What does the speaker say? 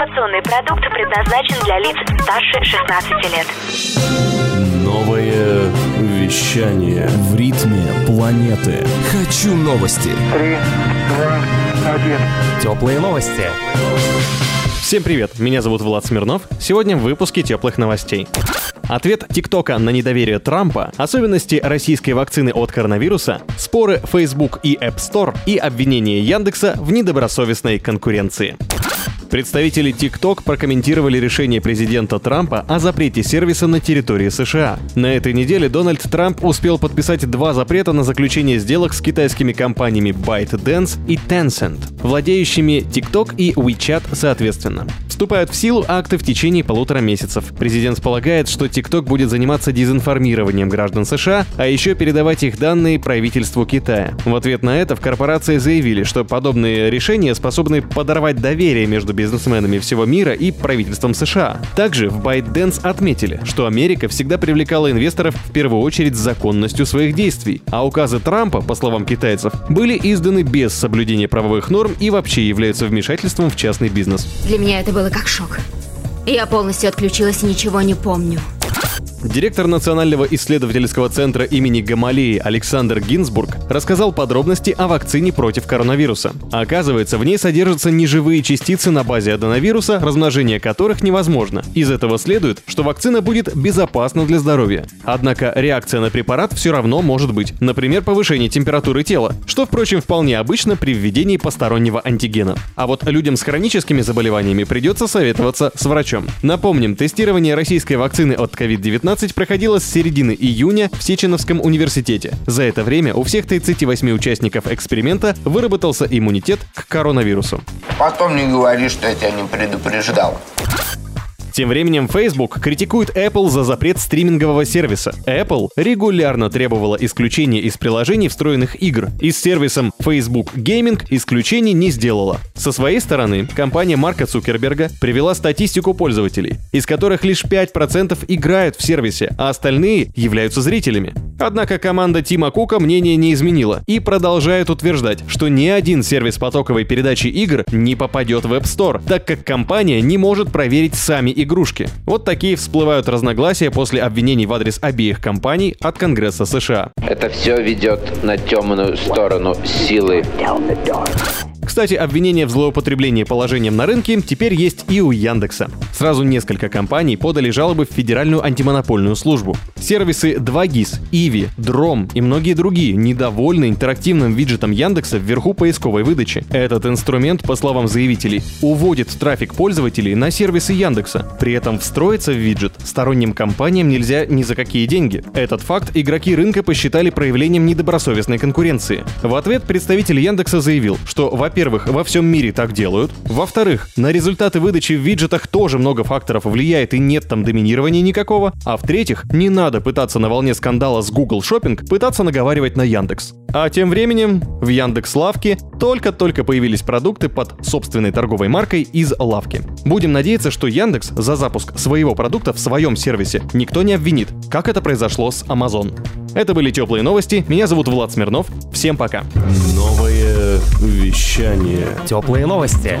Информационный продукт предназначен для лиц старше 16 лет. Новое вещание в ритме планеты. Хочу новости. Три, два, один. Теплые новости. Всем привет, меня зовут Влад Смирнов. Сегодня в выпуске теплых новостей. Ответ ТикТока на недоверие Трампа, особенности российской вакцины от коронавируса, споры Facebook и App Store и обвинения Яндекса в недобросовестной конкуренции. Представители TikTok прокомментировали решение президента Трампа о запрете сервиса на территории США. На этой неделе Дональд Трамп успел подписать два запрета на заключение сделок с китайскими компаниями ByteDance и Tencent, владеющими TikTok и WeChat соответственно. Вступают в силу акты в течение полутора месяцев. Президент полагает, что TikTok будет заниматься дезинформированием граждан США, а еще передавать их данные правительству Китая. В ответ на это в корпорации заявили, что подобные решения способны подорвать доверие между бизнесменами всего мира и правительством США. Также в ByteDance отметили, что Америка всегда привлекала инвесторов в первую очередь с законностью своих действий, а указы Трампа, по словам китайцев, были изданы без соблюдения правовых норм и вообще являются вмешательством в частный бизнес. Для меня это было как шок. Я полностью отключилась и ничего не помню. Директор Национального исследовательского центра имени Гамалеи Александр Гинзбург рассказал подробности о вакцине против коронавируса. Оказывается, в ней содержатся неживые частицы на базе аденовируса, размножение которых невозможно. Из этого следует, что вакцина будет безопасна для здоровья. Однако реакция на препарат все равно может быть, например, повышение температуры тела, что, впрочем, вполне обычно при введении постороннего антигена. А вот людям с хроническими заболеваниями придется советоваться с врачом. Напомним, тестирование российской вакцины от COVID-19 проходило с середины июня в Сеченовском университете. За это время у всех 38 участников эксперимента выработался иммунитет к коронавирусу. Потом не говори, что я тебя не предупреждал. Тем временем Facebook критикует Apple за запрет стримингового сервиса. Apple регулярно требовала исключения из приложений встроенных игр, и с сервисом Facebook Gaming исключений не сделала. Со своей стороны, компания Марка Цукерберга привела статистику пользователей, из которых лишь 5% играют в сервисе, а остальные являются зрителями. Однако команда Тима Кука мнение не изменила и продолжает утверждать, что ни один сервис потоковой передачи игр не попадет в App Store, так как компания не может проверить сами игрушки. Вот такие всплывают разногласия после обвинений в адрес обеих компаний от Конгресса США. Это все ведет на темную сторону силы. Кстати, обвинение в злоупотреблении положением на рынке теперь есть и у Яндекса. Сразу несколько компаний подали жалобы в Федеральную антимонопольную службу. Сервисы 2GIS, Иви, Дром и многие другие недовольны интерактивным виджетом Яндекса вверху поисковой выдачи. Этот инструмент, по словам заявителей, уводит трафик пользователей на сервисы Яндекса. При этом встроиться в виджет сторонним компаниям нельзя ни за какие деньги. Этот факт игроки рынка посчитали проявлением недобросовестной конкуренции. В ответ представитель Яндекса заявил, что, во-первых, во всем мире так делают, во-вторых, на результаты выдачи в виджетах тоже много факторов влияет и нет там доминирования никакого, а в-третьих, не надо пытаться на волне скандала с Google Shopping пытаться наговаривать на Яндекс. А тем временем в Яндекс Лавке только-только появились продукты под собственной торговой маркой из лавки. Будем надеяться, что Яндекс за запуск своего продукта в своем сервисе никто не обвинит, как это произошло с Amazon. Это были теплые новости. Меня зовут Влад Смирнов. Всем пока. Новое вещание. Теплые новости.